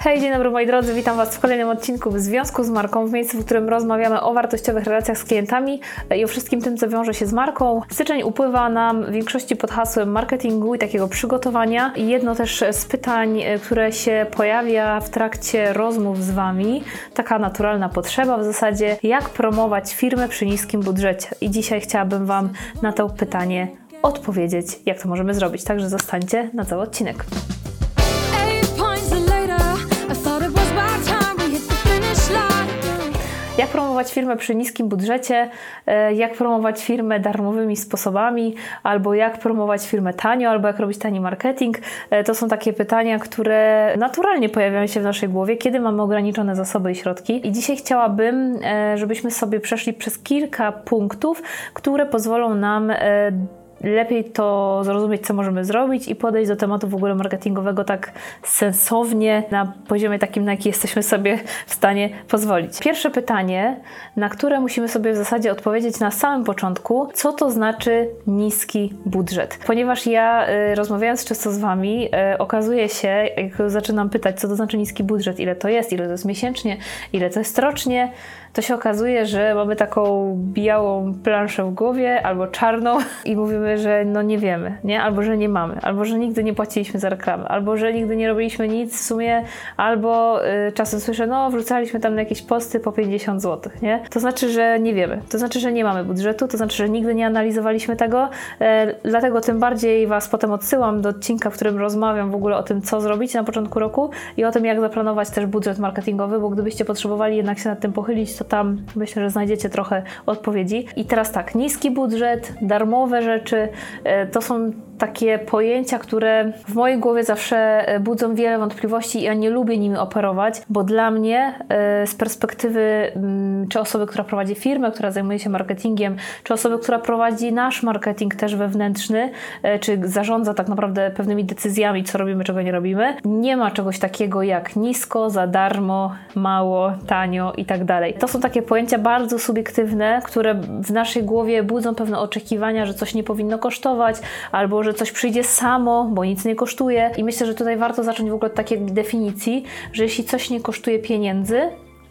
Hej, dzień dobry moi drodzy, witam Was w kolejnym odcinku w Związku z Marką, w miejscu, w którym rozmawiamy o wartościowych relacjach z klientami i o wszystkim tym, co wiąże się z marką. Styczeń upływa nam w większości pod hasłem marketingu i takiego przygotowania. Jedno też z pytań, które się pojawia w trakcie rozmów z Wami, taka naturalna potrzeba w zasadzie, jak promować firmę przy niskim budżecie. I dzisiaj chciałabym Wam na to pytanie odpowiedzieć, jak to możemy zrobić. Także zostańcie na cały odcinek. Jak promować firmę przy niskim budżecie, e, jak promować firmę darmowymi sposobami, albo jak promować firmę tanio, albo jak robić tani marketing. E, to są takie pytania, które naturalnie pojawiają się w naszej głowie, kiedy mamy ograniczone zasoby i środki. I dzisiaj chciałabym, e, żebyśmy sobie przeszli przez kilka punktów, które pozwolą nam lepiej to zrozumieć, co możemy zrobić i podejść do tematu w ogóle marketingowego tak sensownie, na poziomie takim, na jaki jesteśmy sobie w stanie pozwolić. Pierwsze pytanie, na które musimy sobie w zasadzie odpowiedzieć na samym początku, co to znaczy niski budżet? Ponieważ ja y, rozmawiając często z Wami, y, okazuje się, jak zaczynam pytać, co to znaczy niski budżet, ile to jest, ile to jest miesięcznie, ile to jest rocznie, to się okazuje, że mamy taką białą planszę w głowie albo czarną i mówimy, że no nie wiemy, nie? Albo że nie mamy, albo że nigdy nie płaciliśmy za reklamę, albo że nigdy nie robiliśmy nic w sumie, albo y, czasem słyszę, no wrzucaliśmy tam na jakieś posty po 50 zł, nie? To znaczy, że nie wiemy, to znaczy, że nie mamy budżetu, to znaczy, że nigdy nie analizowaliśmy tego, e, dlatego tym bardziej Was potem odsyłam do odcinka, w którym rozmawiam w ogóle o tym, co zrobić na początku roku i o tym, jak zaplanować też budżet marketingowy, bo gdybyście potrzebowali jednak się nad tym pochylić, to tam myślę, że znajdziecie trochę odpowiedzi. I teraz tak, niski budżet, darmowe rzeczy, e, to są takie pojęcia, które w mojej głowie zawsze e, budzą wiele wątpliwości i ja nie lubię nimi operować, bo dla mnie e, z perspektywy mm, czy osoby, która prowadzi firmę, która zajmuje się marketingiem, czy osoby, która prowadzi nasz marketing też wewnętrzny, e, czy zarządza tak naprawdę pewnymi decyzjami, co robimy, czego nie robimy, nie ma czegoś takiego jak nisko, za darmo, mało, tanio i tak dalej. To są takie pojęcia bardzo subiektywne, które w naszej głowie budzą pewne oczekiwania, że coś nie powinno kosztować, albo że że coś przyjdzie samo, bo nic nie kosztuje. I myślę, że tutaj warto zacząć w ogóle od takiej definicji, że jeśli coś nie kosztuje pieniędzy,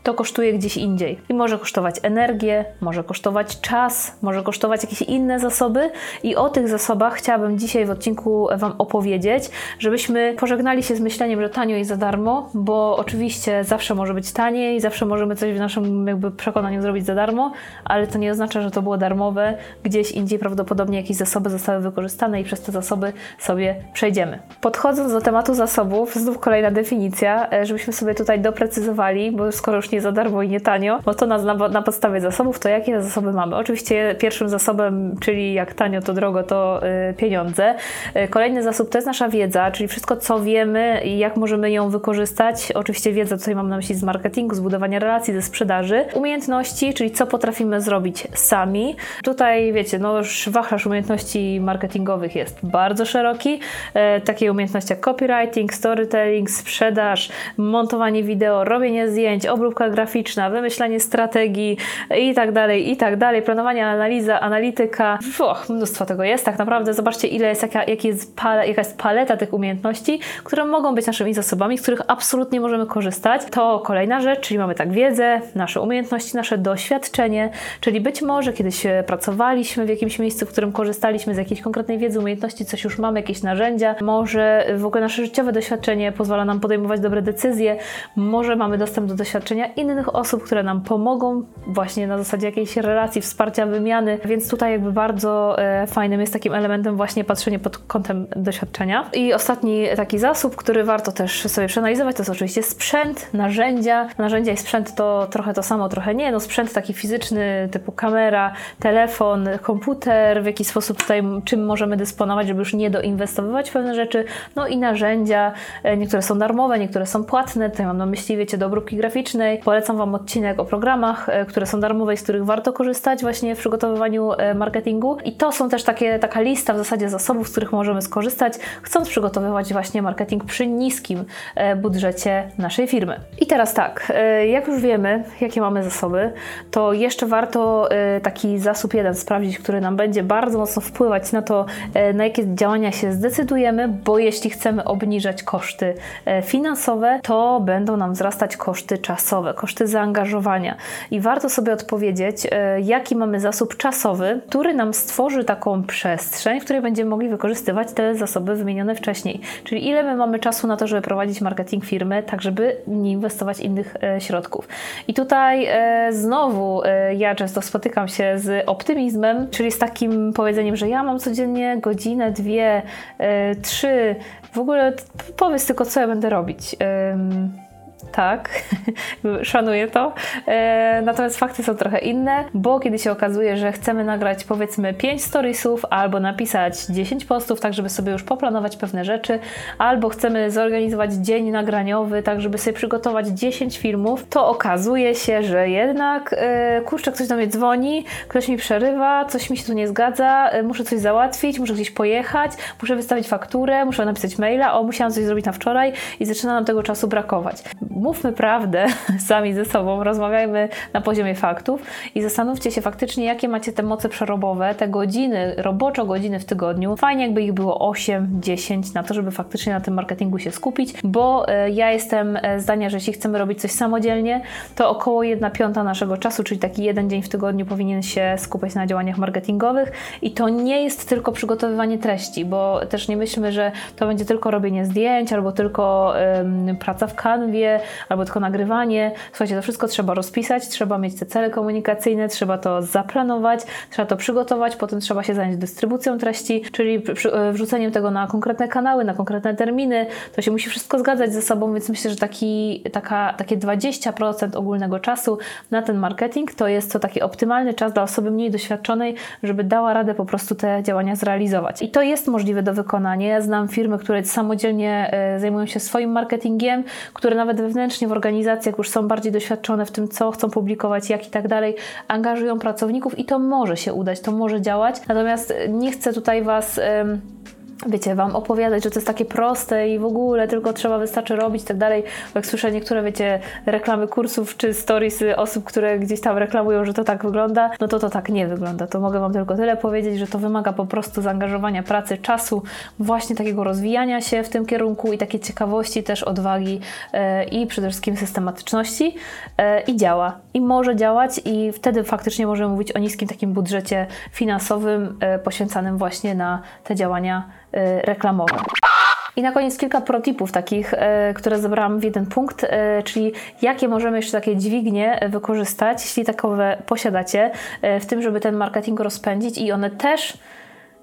to kosztuje gdzieś indziej. I może kosztować energię, może kosztować czas, może kosztować jakieś inne zasoby. I o tych zasobach chciałabym dzisiaj w odcinku Wam opowiedzieć, żebyśmy pożegnali się z myśleniem, że tanio i za darmo, bo oczywiście zawsze może być taniej, zawsze możemy coś w naszym jakby przekonaniu zrobić za darmo, ale to nie oznacza, że to było darmowe. Gdzieś indziej prawdopodobnie jakieś zasoby zostały wykorzystane i przez te zasoby sobie przejdziemy. Podchodząc do tematu zasobów, znów kolejna definicja, e, żebyśmy sobie tutaj doprecyzowali, bo skoro już nie nie za darmo i nie tanio, bo to na, na, podstawie zasobów, to jakie zasoby mamy? Oczywiście pierwszym zasobem, czyli jak tanio to drogo, to y, pieniądze. Y, kolejny zasób to jest nasza wiedza, czyli wszystko, co wiemy i jak możemy ją wykorzystać. Oczywiście wiedza, tutaj mam na myśli z marketingu, z budowania relacji, ze sprzedaży. Umiejętności, czyli co potrafimy zrobić sami. Tutaj, wiecie, no już wachlarz umiejętności marketingowych jest bardzo szeroki. Y, takie umiejętności jak copywriting, storytelling, sprzedaż, montowanie wideo, robienie zdjęć, obróbka graficzna, wymyślanie strategii i tak dalej, i tak dalej, planowanie, analiza, analityka. Och, mnóstwo tego jest. Tak naprawdę zobaczcie, ile jest, jaka, jaki jest jaka jest paleta tych umiejętności, które mogą być naszymi zasobami, z których absolutnie możemy korzystać. To kolejna rzecz, czyli mamy tak wiedzę, nasze umiejętności, nasze doświadczenie, czyli być może kiedyś pracowaliśmy w jakimś miejscu, w którym korzystaliśmy z jakiejś konkretnej wiedzy, umiejętności, coś już mamy, jakieś narzędzia, może w ogóle nasze życiowe doświadczenie pozwala nam podejmować dobre decyzje, może mamy dostęp do doświadczenia innych osób, które nam pomogą właśnie na zasadzie jakiejś relacji, wsparcia, wymiany, więc tutaj jakby bardzo e, fajnym jest takim elementem właśnie patrzenie pod kątem doświadczenia. I ostatni taki zasób, który warto też sobie przeanalizować, to jest oczywiście sprzęt, narzędzia. Narzędzia i sprzęt to trochę to samo, trochę nie. No sprzęt taki fizyczny typu kamera, telefon, komputer, w jaki sposób tutaj czym możemy dysponować, żeby już nie doinwestowywać w pewne rzeczy. No i narzędzia, e, niektóre są darmowe, niektóre są płatne. Tutaj mam na myśli, wiecie, do obróbki graficznej, Polecam Wam odcinek o programach, e, które są darmowe i z których warto korzystać właśnie w przygotowywaniu e, marketingu. I to są też takie, taka lista w zasadzie zasobów, z których możemy skorzystać, chcąc przygotowywać właśnie marketing przy niskim e, budżecie naszej firmy. I teraz tak, jak już wiemy, jakie mamy zasoby, to jeszcze warto taki zasób jeden sprawdzić, który nam będzie bardzo mocno wpływać na to, na jakie działania się zdecydujemy, bo jeśli chcemy obniżać koszty finansowe, to będą nam wzrastać koszty czasowe, koszty zaangażowania. I warto sobie odpowiedzieć, e, jaki mamy zasób czasowy, który nam stworzy taką przestrzeń, w której będziemy mogli wykorzystywać te zasoby wymienione wcześniej. Czyli ile my mamy czasu na to, żeby prowadzić marketing firmy, tak żeby nie inwestować innych e, środków. I tutaj e, znowu ja często spotykam się z optymizmem, czyli z takim powiedzeniem, że ja mam codziennie godzinę, dwie, trzy. W ogóle powiedz tylko, co ja będę robić tak, szanuję to. E, natomiast fakty są trochę inne, bo kiedy się okazuje, że chcemy nagrać powiedzmy 5 storiesów albo napisać 10 postów, tak żeby sobie już poplanować pewne rzeczy, albo chcemy zorganizować dzień nagraniowy, tak żeby sobie przygotować 10 filmów, to okazuje się, że jednak e, kurczę, ktoś do mnie dzwoni, ktoś mi przerywa, coś mi się tu nie zgadza, e, muszę coś załatwić, muszę gdzieś pojechać, muszę wystawić fakturę, muszę napisać maila, o musiałam coś zrobić na wczoraj i zaczyna nam tego czasu brakować mówmy prawdę sami ze sobą, rozmawiajmy na poziomie faktów i zastanówcie się faktycznie, jakie macie te moce przerobowe, te godziny, roboczo godziny w tygodniu. Fajnie, jakby ich było 8, 10 na to, żeby faktycznie na tym marketingu się skupić, bo e, ja jestem e, zdania, że jeśli chcemy robić coś samodzielnie, to około 1 piąta naszego czasu, czyli taki jeden dzień w tygodniu powinien się skupiać na działaniach marketingowych i to nie jest tylko przygotowywanie treści, bo też nie myślmy, że to będzie tylko robienie zdjęć albo tylko um, praca w kanwie, albo tylko nagrywanie. Słuchajcie, to wszystko trzeba rozpisać, trzeba mieć te cele komunikacyjne, trzeba to zaplanować, trzeba to przygotować, potem trzeba się zająć dystrybucją treści, czyli e, wrzuceniem tego na konkretne kanały, na konkretne terminy. To się musi wszystko zgadzać ze sobą, więc myślę, że taki, taka, takie 20% ogólnego czasu na ten marketing to jest to taki optymalny czas dla osoby mniej doświadczonej, żeby dała radę po prostu te działania zrealizować. I to jest możliwe do wykonania. Ja znam firmy, które samodzielnie e, zajmują się swoim marketingiem, które nawet wewnętrznie wewnętrznie w organizacjach już są bardziej doświadczone w tym, co chcą publikować, jak i tak dalej, angażują pracowników i to może się udać, to może działać. Natomiast nie chcę tutaj Was wiecie, wam opowiadać, że to jest takie proste i w ogóle tylko trzeba, wystarczy robić i tak dalej. Bo jak słyszę niektóre, wiecie, reklamy kursów czy stories osób, które gdzieś tam reklamują, że to tak wygląda, no to to tak nie wygląda. To mogę wam tylko tyle powiedzieć, że to wymaga po prostu zaangażowania pracy, czasu, właśnie takiego rozwijania się w tym kierunku i takiej ciekawości, też odwagi e, i przede wszystkim systematyczności e, i działa. I może działać i wtedy faktycznie możemy mówić o niskim takim budżecie finansowym e, poświęcanym właśnie na te działania reklamowe. I na koniec kilka protipów takich, y, które zebrałam w jeden punkt, y, czyli jakie możemy jeszcze takie dźwignie wykorzystać, jeśli takowe posiadacie, w tym, żeby ten marketing rozpędzić i one też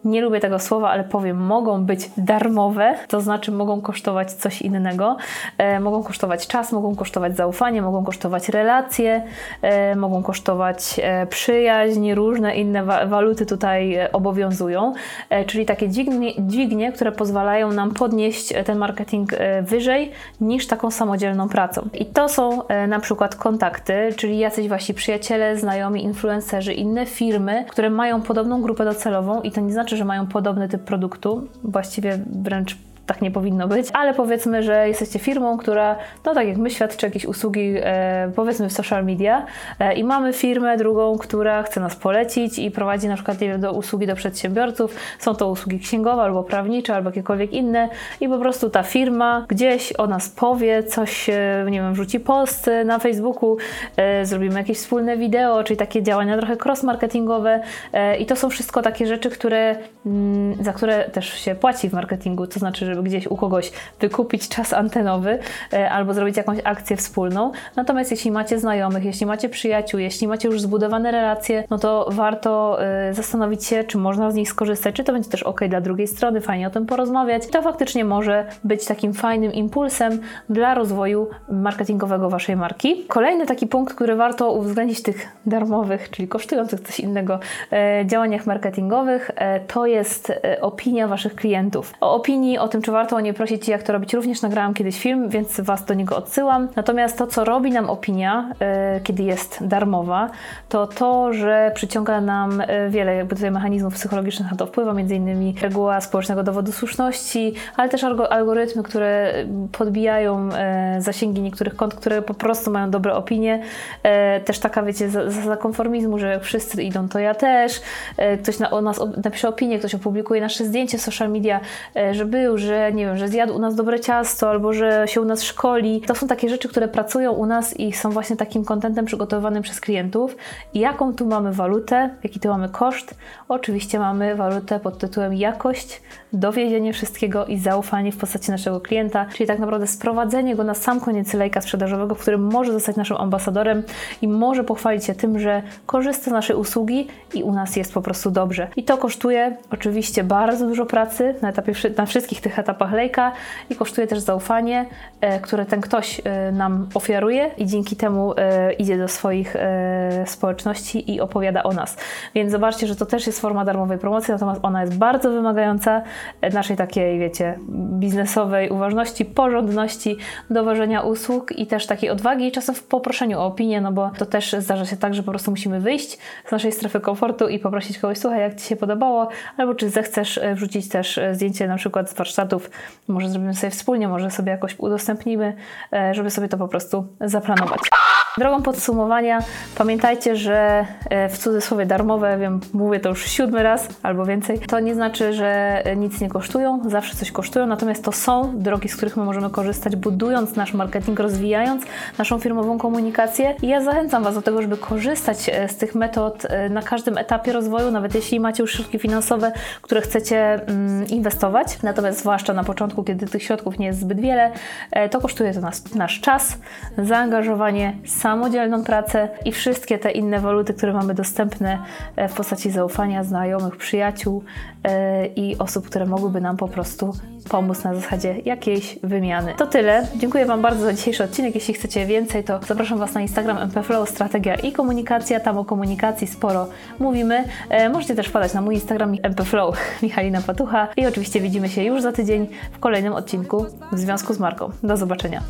nie lubię tego słowa, ale powiem, mogą być darmowe, to znaczy mogą kosztować coś innego. E, mogą kosztować czas, mogą kosztować zaufanie, mogą kosztować relacje, e, mogą kosztować e, przyjaźń, różne inne wa waluty tutaj e, obowiązują. E, czyli takie dźwignie, dźwignie, które pozwalają nam podnieść e, ten marketing wyżej niż taką samodzielną pracą. I to są na przykład kontakty, czyli jacyś wasi przyjaciele, znajomi, influencerzy, inne firmy, które mają podobną grupę docelową i to nie znaczy, że mają podobny typ produktu, właściwie wręcz tak nie powinno być, ale powiedzmy, że jesteście firmą, która, no tak jak my, świadczy jakieś usługi, e, powiedzmy w social media e, i mamy firmę drugą, która chce nas polecić i prowadzi na przykład nie wiem, do usługi do przedsiębiorców. Są to usługi księgowe albo prawnicze, albo jakiekolwiek inne. I po prostu ta firma gdzieś o nas powie, coś, e, nie wiem, wrzuci post na Facebooku, e, zrobimy jakieś wspólne wideo, czyli takie działania trochę cross-marketingowe. E, i to są wszystko takie rzeczy, które, m, mm, za które też się płaci w marketingu, to znaczy, że żeby gdzieś u kogoś wykupić czas antenowy e, albo zrobić jakąś akcję wspólną. Natomiast jeśli macie znajomych, jeśli macie przyjaciół, jeśli macie już zbudowane relacje, no to warto e, zastanowić się, czy można z nich skorzystać, czy to będzie też ok dla drugiej strony, fajnie o tym porozmawiać. To faktycznie może być takim fajnym impulsem dla rozwoju marketingowego waszej marki. Kolejny taki punkt, który warto uwzględnić w tych darmowych, czyli kosztujących coś innego e, działaniach marketingowych, to jest opinia waszych klientów. O opinii, o tym, czy warto o nie prosić i jak to robić. Również nagrałam kiedyś film, więc Was do niego odsyłam. Natomiast to, co robi nam opinia, e, kiedy jest darmowa, to to, że przyciąga nam e, wiele jakby tutaj mechanizmów psychologicznych na to wpływa, innymi reguła społecznego dowodu słuszności, ale też algorytmy, które podbijają e, zasięgi niektórych kont, które po prostu mają dobre opinie. Też taka, wiecie, zasada konformizmu, że jak wszyscy idą, to ja też. Ktoś na, o nas napisze opinię, ktoś opublikuje nasze zdjęcie w social media, że był, że nie wiem, że zjadł u nas dobre ciasto albo że się u nas szkoli. To są takie rzeczy, które pracują u nas i są właśnie takim kontentem przygotowanym przez klientów. I jaką tu mamy walutę, jaki tu mamy koszt? Oczywiście mamy walutę pod tytułem jakość, dowiezienie wszystkiego i zaufanie w postaci naszego klienta, czyli tak naprawdę sprowadzenie go na sam koniec lejka sprzedażowego, w którym może zostać naszym ambasadorem i może pochwalić się tym, że korzysta z naszej usługi i u nas jest po prostu dobrze. I to kosztuje oczywiście bardzo dużo pracy na etapie na wszystkich tych etapach lejka i kosztuje też zaufanie, e, które ten ktoś e, nam ofiaruje i dzięki temu e, idzie do swoich społeczności i opowiada o nas. Więc zobaczcie, że to też jest forma darmowej promocji, natomiast ona jest bardzo wymagająca naszej takiej, wiecie, biznesowej uważności, porządności, dowożenia usług i też takiej odwagi i czasem w poproszeniu o opinię, no bo to też zdarza się tak, że po prostu musimy wyjść z naszej strefy komfortu i poprosić kogoś, słuchaj, jak Ci się podobało, albo czy zechcesz wrzucić też zdjęcie na przykład z warsztatów, może zrobimy sobie wspólnie, może sobie jakoś udostępnimy, e, żeby sobie to po prostu zaplanować. Drogą podsumowania, pamiętajcie, że e, w cudzysłowie darmowe, wiem, mówię to już siódmy raz albo więcej, to nie znaczy, że nic nie kosztują, zawsze coś kosztują, natomiast to są drogi, z których my możemy korzystać, budując nasz marketing, rozwijając naszą firmową komunikację. I ja zachęcam Was do tego, żeby korzystać e, z tych metod e, na każdym etapie rozwoju, nawet jeśli macie już środki finansowe, które chcecie mm, inwestować. Natomiast zwłaszcza na początku, kiedy tych środków nie jest zbyt wiele, to kosztuje to nas, nasz czas, zaangażowanie, samodzielną pracę i wszystkie te inne waluty, które mamy dostępne e, w postaci zaufania, znajomych, przyjaciół e, i osób, które mogłyby nam po prostu pomóc na zasadzie jakiejś wymiany. To tyle. Dziękuję Wam bardzo za dzisiejszy odcinek. Jeśli chcecie więcej, to zapraszam Was na Instagram MPFlow Strategia i Komunikacja. Tam o komunikacji sporo mówimy. E, możecie też wpadać na mój Instagram MPFlow Michalina Patucha i oczywiście widzimy się już za tydzień w kolejnym odcinku w związku z marką. Do zobaczenia.